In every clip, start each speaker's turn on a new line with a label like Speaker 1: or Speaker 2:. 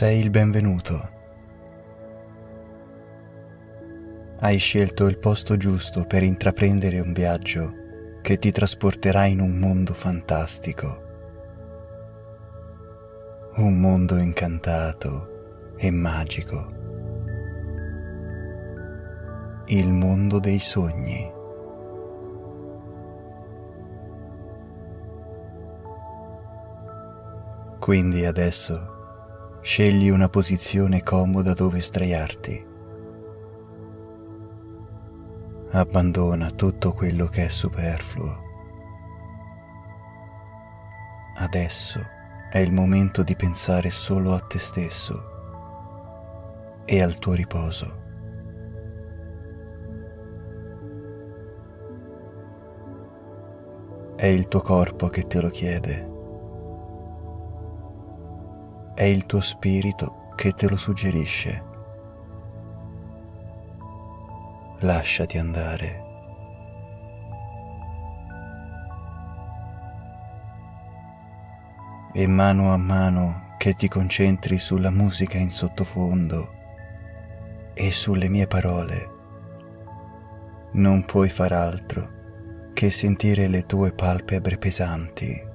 Speaker 1: Sei il benvenuto. Hai scelto il posto giusto per intraprendere un viaggio che ti trasporterà in un mondo fantastico. Un mondo incantato e magico. Il mondo dei sogni. Quindi adesso Scegli una posizione comoda dove sdraiarti. Abbandona tutto quello che è superfluo. Adesso è il momento di pensare solo a te stesso e al tuo riposo. È il tuo corpo che te lo chiede è il tuo spirito che te lo suggerisce. Lasciati andare. E mano a mano che ti concentri sulla musica in sottofondo e sulle mie parole, non puoi far altro che sentire le tue palpebre pesanti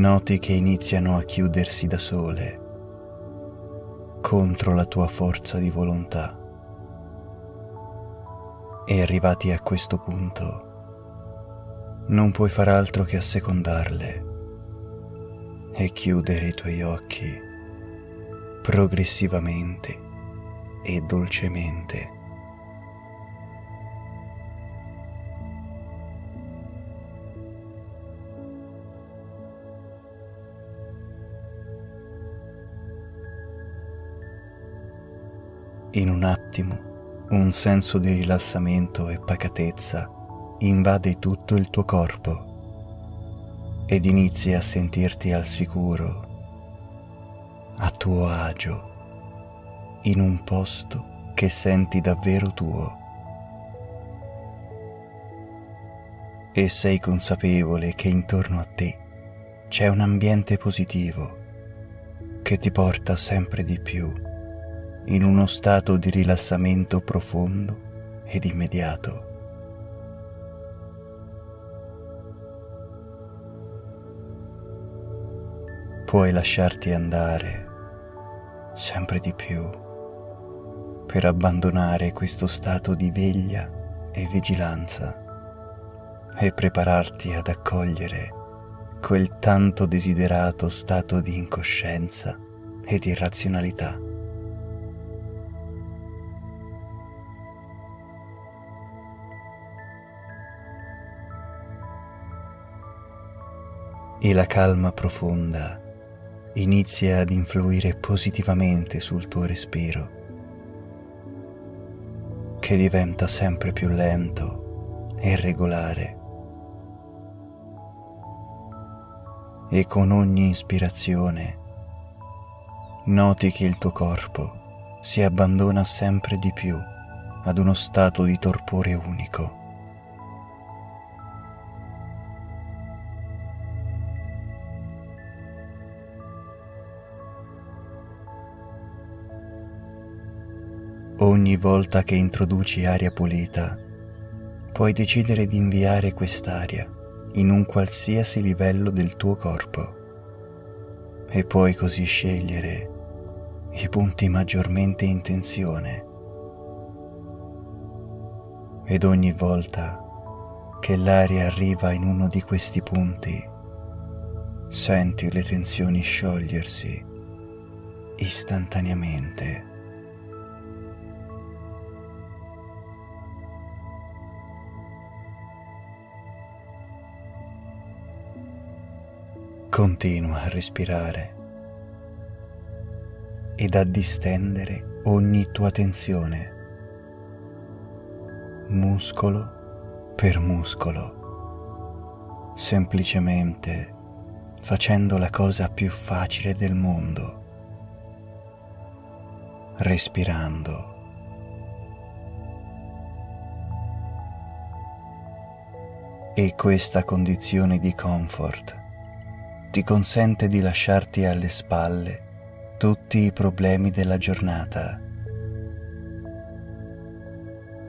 Speaker 1: noti che iniziano a chiudersi da sole contro la tua forza di volontà. E arrivati a questo punto, non puoi far altro che assecondarle e chiudere i tuoi occhi progressivamente e dolcemente. In un attimo, un senso di rilassamento e pacatezza invade tutto il tuo corpo ed inizi a sentirti al sicuro, a tuo agio, in un posto che senti davvero tuo. E sei consapevole che intorno a te c'è un ambiente positivo che ti porta sempre di più in uno stato di rilassamento profondo ed immediato. Puoi lasciarti andare sempre di più per abbandonare questo stato di veglia e vigilanza e prepararti ad accogliere quel tanto desiderato stato di incoscienza ed irrazionalità. E la calma profonda inizia ad influire positivamente sul tuo respiro, che diventa sempre più lento e regolare. E con ogni ispirazione noti che il tuo corpo si abbandona sempre di più ad uno stato di torpore unico Ogni volta che introduci aria pulita, puoi decidere di inviare quest'aria in un qualsiasi livello del tuo corpo e puoi così scegliere i punti maggiormente in tensione. Ed ogni volta che l'aria arriva in uno di questi punti, senti le tensioni sciogliersi istantaneamente. Continua a respirare ed a distendere ogni tua tensione, muscolo per muscolo, semplicemente facendo la cosa più facile del mondo, respirando. E questa condizione di comfort ti consente di lasciarti alle spalle tutti i problemi della giornata,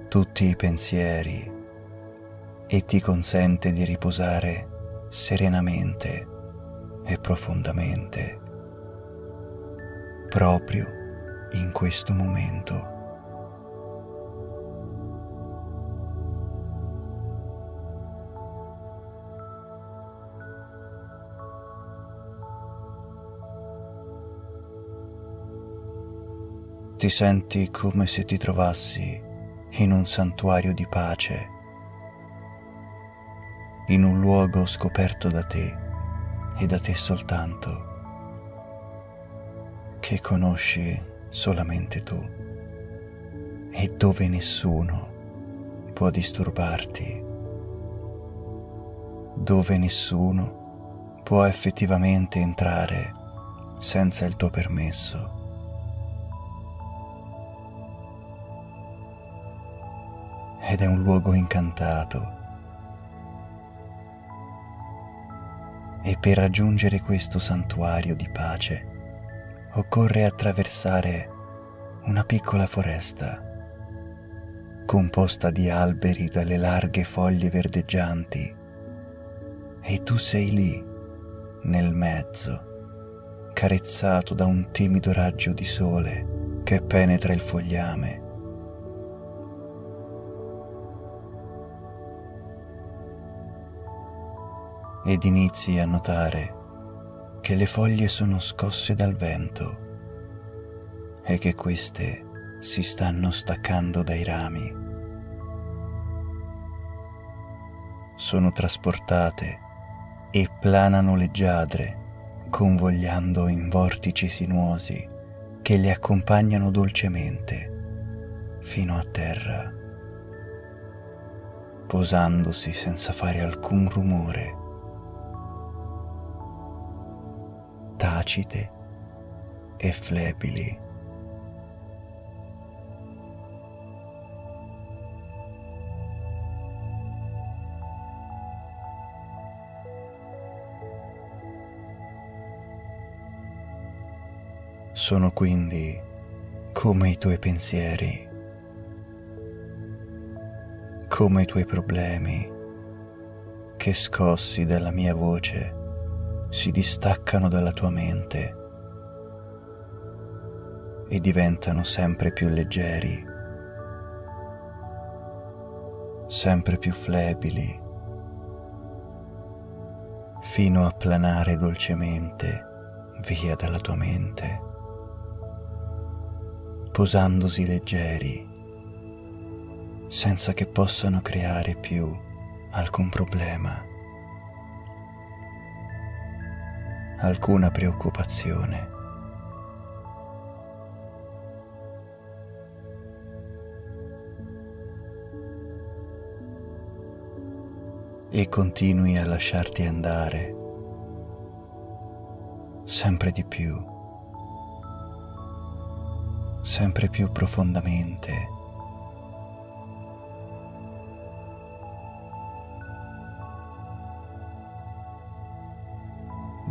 Speaker 1: tutti i pensieri. E ti consente di riposare serenamente e profondamente. Proprio in questo momento. Ti senti come se ti trovassi in un santuario di pace, in un luogo scoperto da te e da te soltanto che conosci solamente tu e dove nessuno può disturbarti, dove nessuno può effettivamente entrare senza il tuo permesso. Ed è un luogo incantato. E per raggiungere questo santuario di pace, occorre attraversare una piccola foresta composta di alberi dalle larghe foglie verdeggianti e tu sei lì, nel mezzo, carezzato da un timido raggio di sole che penetra il fogliame. Ed inizi a notare che le foglie sono scosse dal vento e che queste si stanno staccando dai rami. Sono trasportate e planano leggiadre, convogliando in vortici sinuosi che le accompagnano dolcemente fino a terra, posandosi senza fare alcun rumore tacite e flebili. Sono quindi come i tuoi pensieri, come i tuoi problemi che scossi dalla mia voce si distaccano dalla tua mente e diventano sempre più leggeri, sempre più flebili, fino a planare dolcemente via dalla tua mente, posandosi leggeri, senza che possano creare più alcun problema. Alcuna preoccupazione. E continui a lasciarti andare sempre di più, sempre più profondamente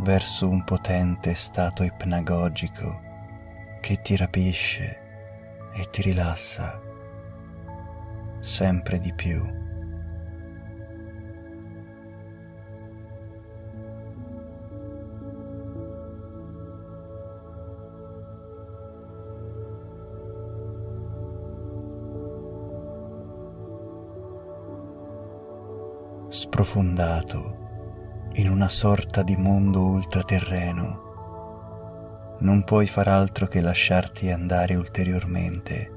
Speaker 1: verso un potente stato ipnagogico che ti rapisce e ti rilassa sempre di più. Sprofondato in una sorta di mondo ultraterreno. Non puoi far altro che lasciarti andare ulteriormente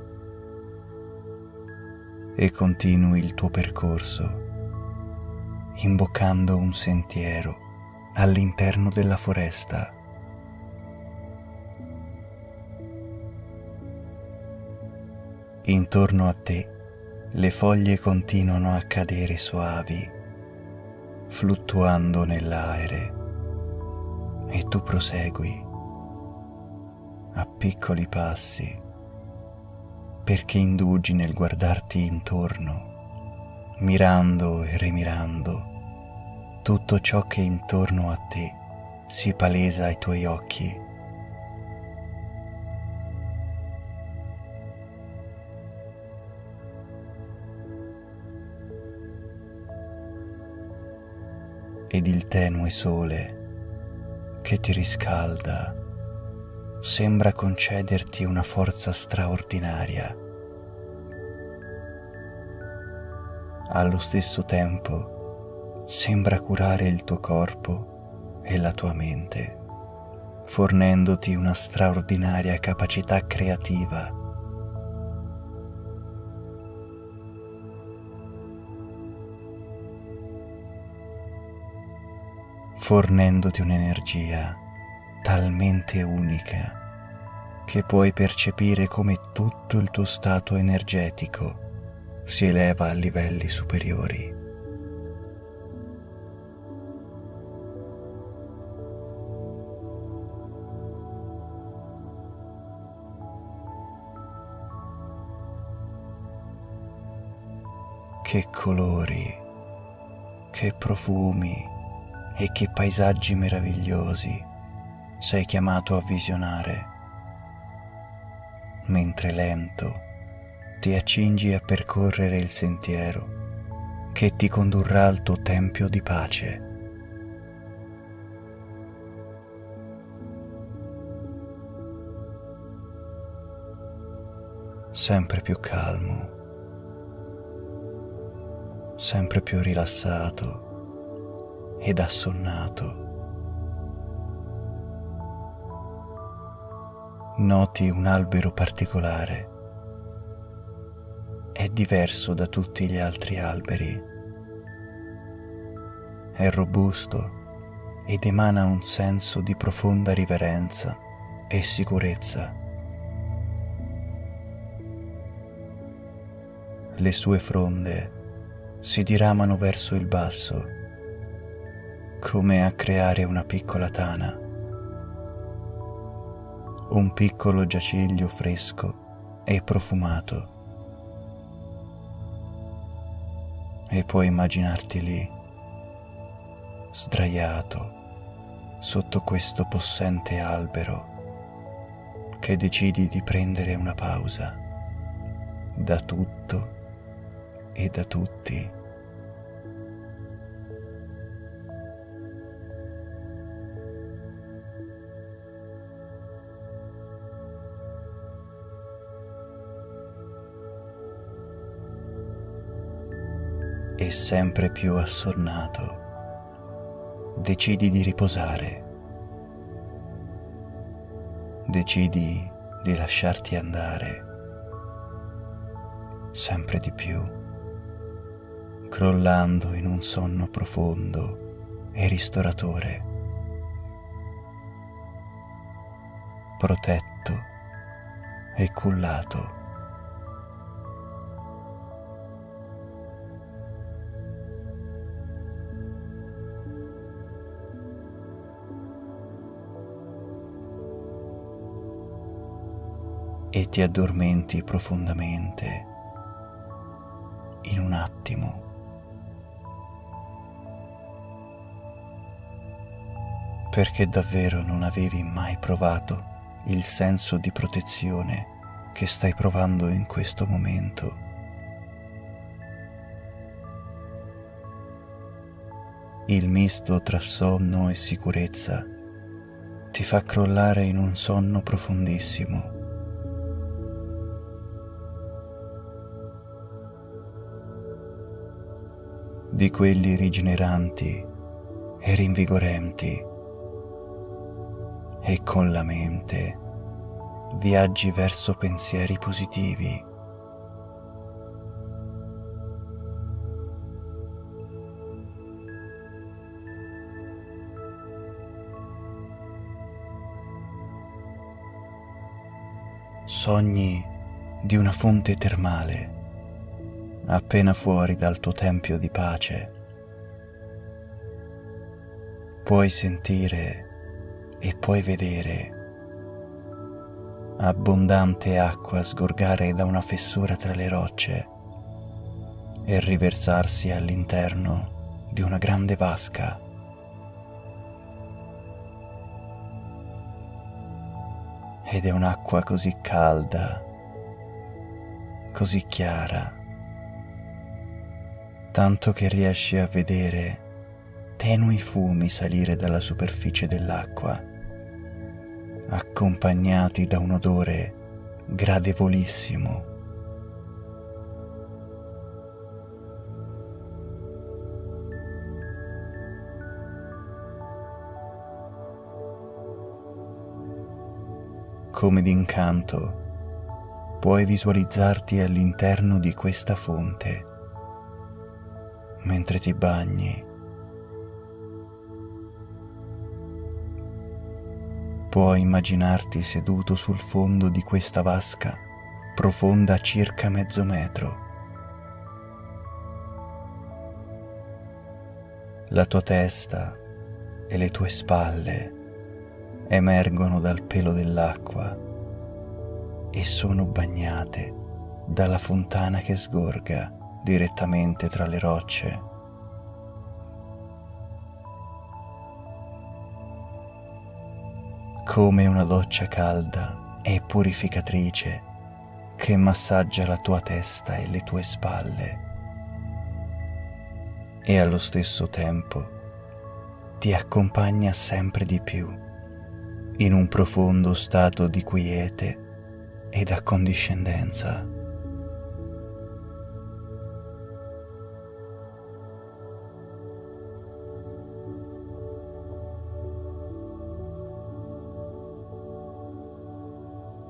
Speaker 1: e continui il tuo percorso imboccando un sentiero all'interno della foresta. Intorno a te le foglie continuano a cadere suavi fluttuando nell'aere e tu prosegui a piccoli passi perché indugi nel guardarti intorno mirando e rimirando tutto ciò che intorno a te si palesa ai tuoi occhi. Ed il tenue sole che ti riscalda sembra concederti una forza straordinaria. Allo stesso tempo sembra curare il tuo corpo e la tua mente, fornendoti una straordinaria capacità creativa. Fornendoti un'energia talmente unica che puoi percepire come tutto il tuo stato energetico si eleva a livelli superiori. Che colori, che profumi e che paesaggi meravigliosi sei chiamato a visionare, mentre lento ti accingi a percorrere il sentiero che ti condurrà al tuo tempio di pace. Sempre più calmo, sempre più rilassato ed assonnato. noti un albero particolare. È diverso da tutti gli altri alberi. È robusto ed emana un senso di profonda riverenza e sicurezza. Le sue fronde si diramano verso il basso, come a creare una piccola tana un piccolo giaciglio fresco e profumato. E puoi immaginarti lì, sdraiato, sotto questo possente albero, che decidi di prendere una pausa da tutto e da tutti. E sempre più assonnato, decidi di riposare. Decidi di lasciarti andare sempre di più, crollando in un sonno profondo e ristoratore, protetto e cullato. E ti addormenti profondamente in un attimo. Perché davvero non avevi mai provato il senso di protezione che stai provando in questo momento. Il misto tra sonno e sicurezza ti fa crollare in un sonno profondissimo di quelli rigeneranti e rinvigorenti e con la mente viaggi verso pensieri positivi. Sogni di una fonte termale appena fuori dal tuo tempio di pace. Puoi sentire e puoi vedere abbondante acqua sgorgare da una fessura tra le rocce e riversarsi all'interno di una grande vasca. Ed è un'acqua così calda, così chiara, tanto che riesci a vedere tenui fumi salire dalla superficie dell'acqua, accompagnati da un odore gradevolissimo. Come d'incanto, puoi visualizzarti all'interno di questa fonte mentre ti bagni. Puoi immaginarti seduto sul fondo di questa vasca profonda circa mezzo metro. La tua testa e le tue spalle emergono dal pelo dell'acqua e sono bagnate dalla fontana che sgorga direttamente tra le rocce. Come una doccia calda e purificatrice che massaggia la tua testa e le tue spalle e allo stesso tempo ti accompagna sempre di più in un profondo stato di quiete ed accondiscendenza.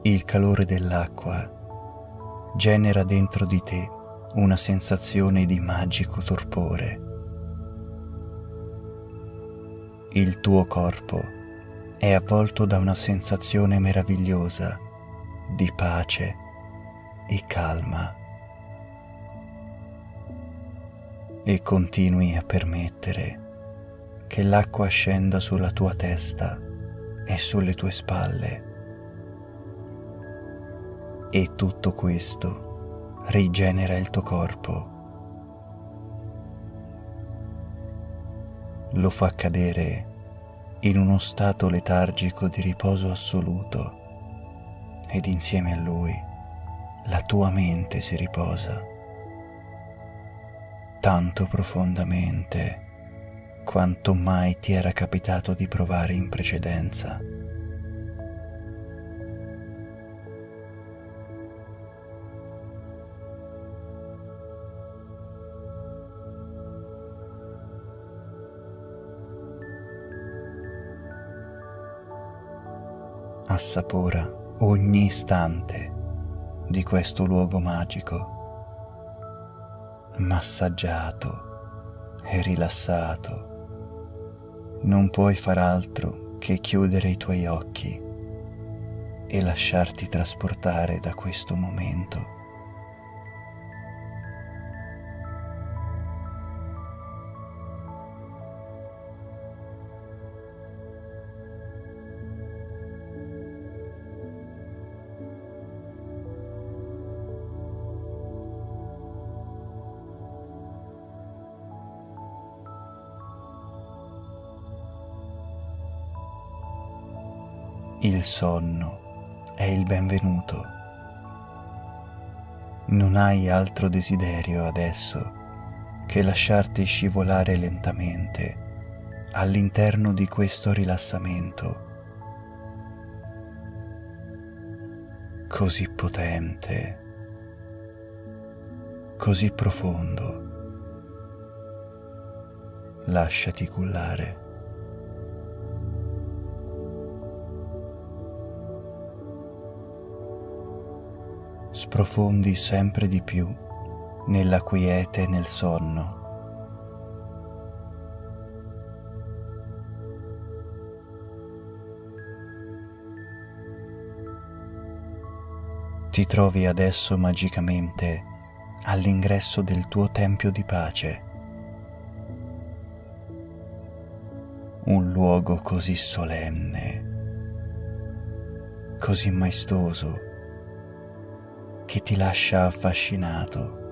Speaker 1: Il calore dell'acqua genera dentro di te una sensazione di magico torpore. Il tuo corpo è avvolto da una sensazione meravigliosa di pace e calma. E continui a permettere che l'acqua scenda sulla tua testa e sulle tue spalle. E tutto questo rigenera il tuo corpo. Lo fa cadere in uno stato letargico di riposo assoluto ed insieme a lui la tua mente si riposa tanto profondamente quanto mai ti era capitato di provare in precedenza. Assapora ogni istante di questo luogo magico, massaggiato e rilassato. Non puoi far altro che chiudere i tuoi occhi e lasciarti trasportare da questo momento. Il sonno è il benvenuto. Non hai altro desiderio adesso che lasciarti scivolare lentamente all'interno di questo rilassamento così potente, così profondo. Lasciati cullare. Sprofondi sempre di più nella quiete e nel sonno. Ti trovi adesso magicamente all'ingresso del tuo tempio di pace, un luogo così solenne, così maestoso che ti lascia affascinato.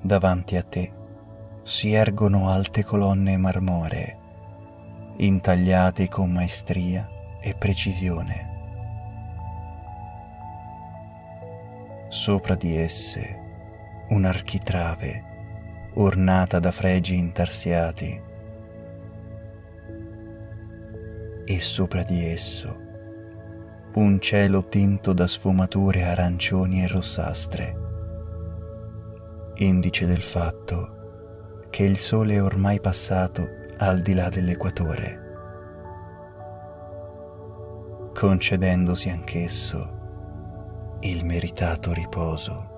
Speaker 1: davanti a te si ergono alte colonne marmoree, intagliate con maestria e precisione. Sopra di esse un'architrave ornata da fregi intarsiati e sopra di esso un cielo tinto da sfumature arancioni e rossastre, indice del fatto che il sole è ormai passato al di là dell'equatore, concedendosi anch'esso il meritato riposo.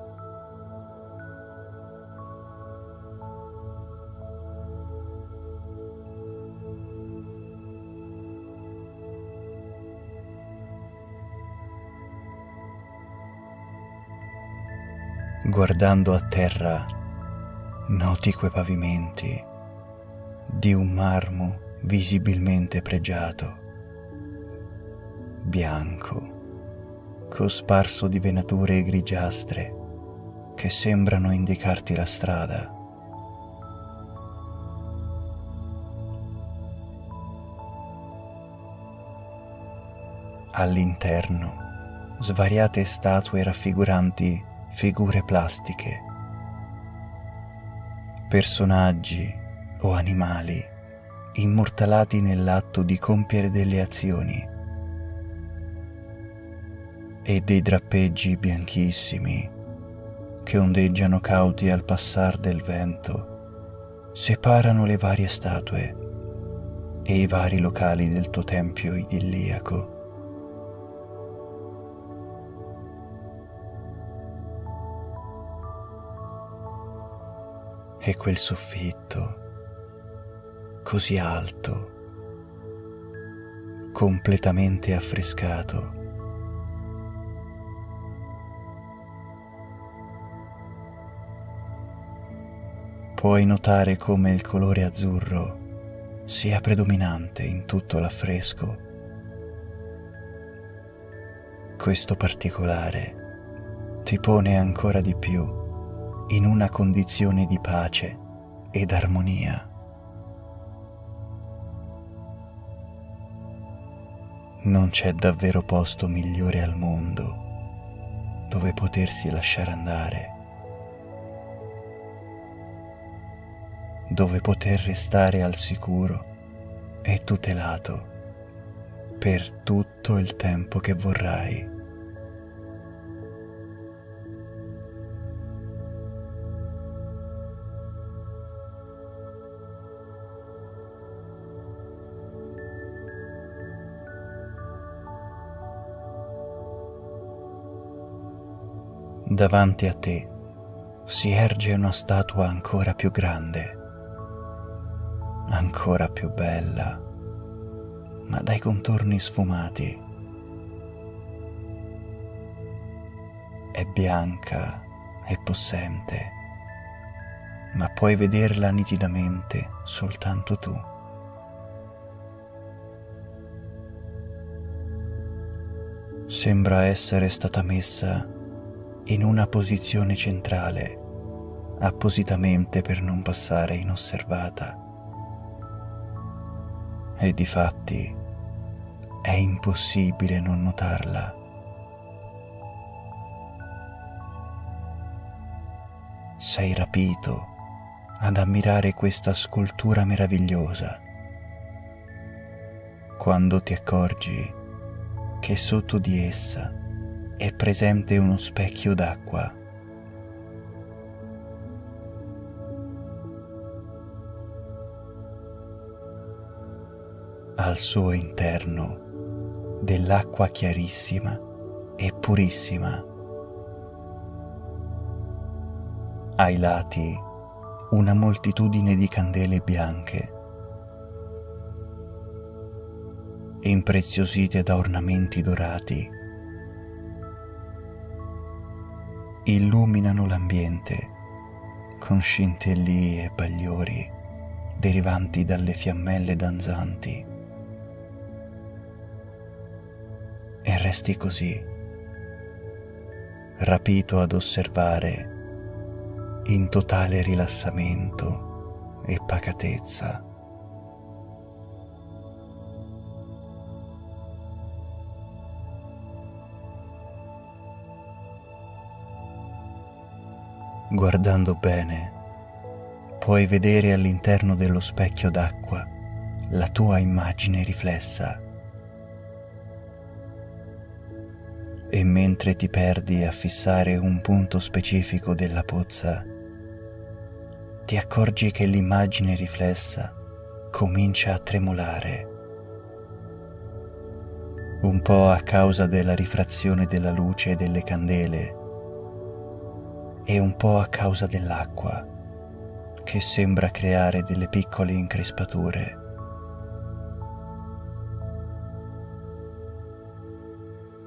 Speaker 1: Guardando a terra, noti quei pavimenti di un marmo visibilmente pregiato, bianco, cosparso di venature grigiastre che sembrano indicarti la strada. All'interno svariate statue raffiguranti figure plastiche, personaggi o animali immortalati nell'atto di compiere delle azioni e dei drappeggi bianchissimi che ondeggiano cauti al passar del vento separano le varie statue e i vari locali del tuo tempio idilliaco. E quel soffitto così alto, completamente affrescato. Puoi notare come il colore azzurro sia predominante in tutto l'affresco. Questo particolare ti pone ancora di più in una condizione di pace ed armonia. Non c'è davvero posto migliore al mondo dove potersi lasciare andare, dove poter restare al sicuro e tutelato per tutto il tempo che vorrai. Davanti a te si erge una statua ancora più grande, ancora più bella, ma dai contorni sfumati. È bianca e possente, ma puoi vederla nitidamente soltanto tu. Sembra essere stata messa in una posizione centrale, appositamente per non passare inosservata. E di fatti è impossibile non notarla. Sei rapito ad ammirare questa scultura meravigliosa quando ti accorgi che sotto di essa è presente uno specchio d'acqua. Al suo interno dell'acqua chiarissima e purissima. Ai lati una moltitudine di candele bianche, impreziosite da ornamenti dorati illuminano l'ambiente con scintillii e bagliori derivanti dalle fiammelle danzanti. E resti così, rapito ad osservare in totale rilassamento e pacatezza. Guardando bene, puoi vedere all'interno dello specchio d'acqua la tua immagine riflessa. E mentre ti perdi a fissare un punto specifico della pozza, ti accorgi che l'immagine riflessa comincia a tremolare, un po' a causa della rifrazione della luce e delle candele e un po' a causa dell'acqua che sembra creare delle piccole increspature.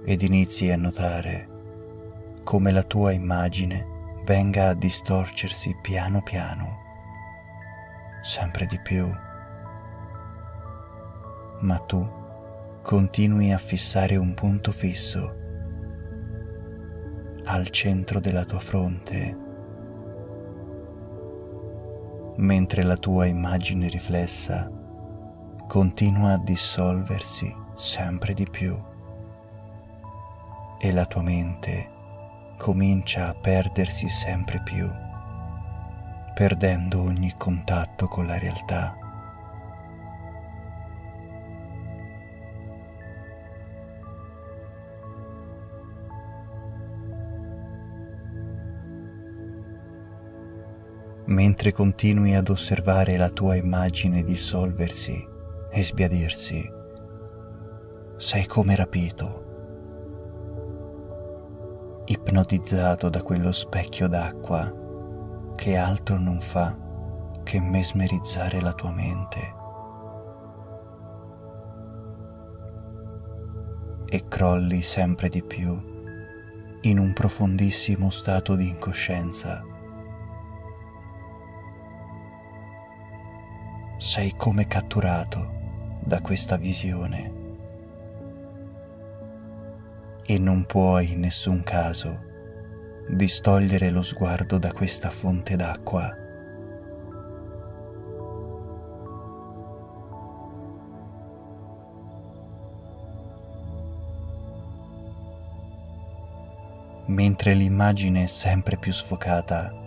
Speaker 1: Ed inizi a notare come la tua immagine venga a distorcersi piano piano, sempre di più. Ma tu continui a fissare un punto fisso al centro della tua fronte, mentre la tua immagine riflessa continua a dissolversi sempre di più e la tua mente comincia a perdersi sempre più, perdendo ogni contatto con la realtà. Mentre continui ad osservare la tua immagine dissolversi e sbiadirsi, sei come rapito, ipnotizzato da quello specchio d'acqua che altro non fa che mesmerizzare la tua mente. E crolli sempre di più in un profondissimo stato di incoscienza sei come catturato da questa visione e non puoi in nessun caso distogliere lo sguardo da questa fonte d'acqua. Mentre l'immagine è sempre più sfocata,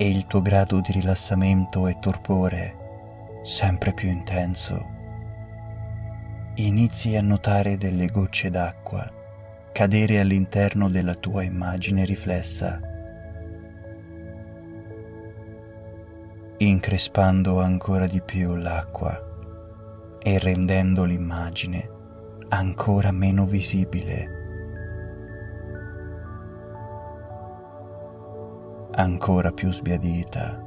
Speaker 1: e il tuo grado di rilassamento e torpore sempre più intenso. Inizi a notare delle gocce d'acqua cadere all'interno della tua immagine riflessa, increspando ancora di più l'acqua e rendendo l'immagine ancora meno visibile. Ancora più sbiadita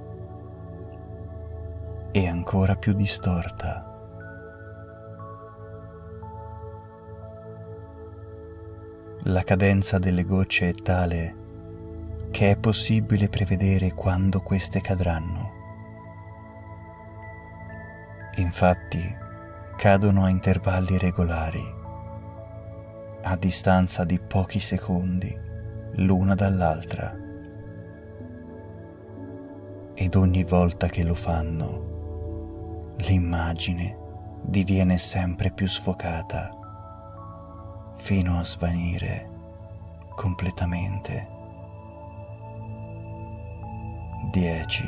Speaker 1: e ancora più distorta. La cadenza delle gocce è tale che è possibile prevedere quando queste cadranno. Infatti, cadono a intervalli regolari, a distanza di pochi secondi l'una dall'altra ed ogni volta che lo fanno, l'immagine diviene sempre più sfocata fino a svanire completamente. 10.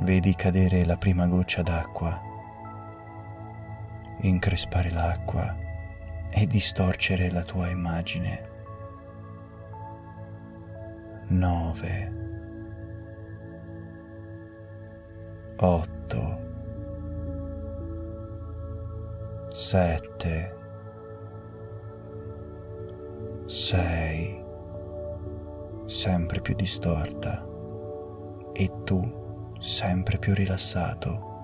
Speaker 1: Vedi cadere la prima goccia d'acqua, increspare l'acqua e distorcere la tua immagine. 9. Otto, sette, sei, sempre più distorta e tu sempre più rilassato.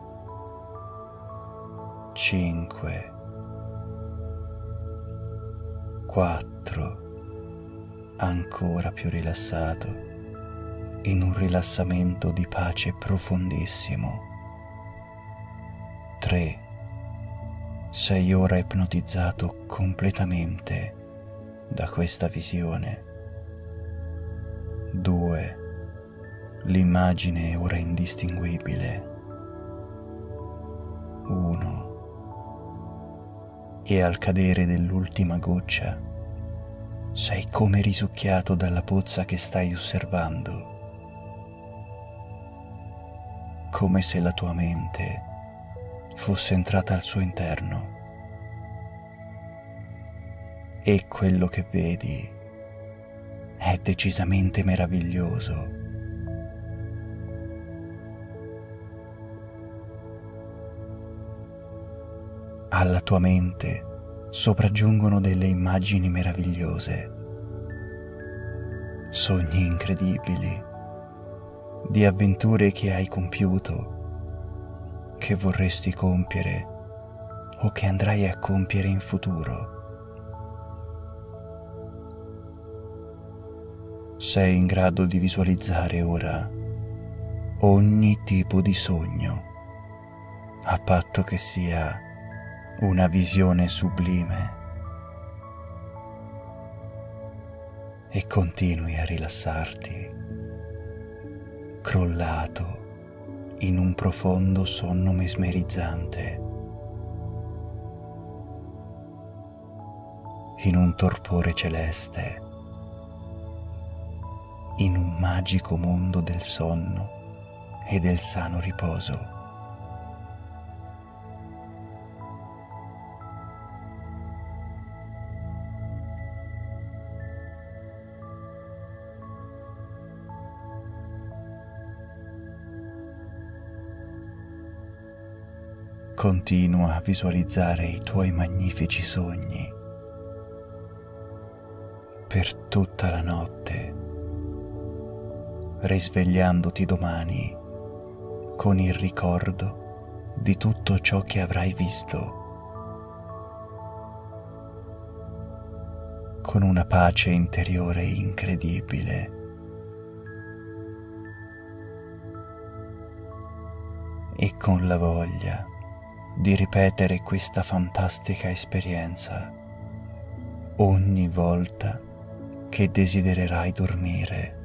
Speaker 1: 5 4 ancora più rilassato in un rilassamento di pace profondissimo. 3. Sei ora ipnotizzato completamente da questa visione. 2. L'immagine è ora indistinguibile. 1. E al cadere dell'ultima goccia sei come risucchiato dalla pozza che stai osservando, come se la tua mente fosse entrata al suo interno. E quello che vedi è decisamente meraviglioso. Alla tua mente sopraggiungono delle immagini meravigliose, sogni incredibili, di avventure che hai compiuto, che vorresti compiere o che andrai a compiere in futuro. sei in grado di visualizzare ora ogni tipo di sogno, a patto che sia una visione sublime. E continui a rilassarti, crollato in un profondo sonno mesmerizzante, in un torpore celeste in un magico mondo del sonno e del sano riposo. Continua a visualizzare i tuoi magnifici sogni per tutta la notte risvegliandoti domani con il ricordo di tutto ciò che avrai visto, con una pace interiore incredibile. E con la voglia di ripetere questa fantastica esperienza ogni volta che desidererai dormire.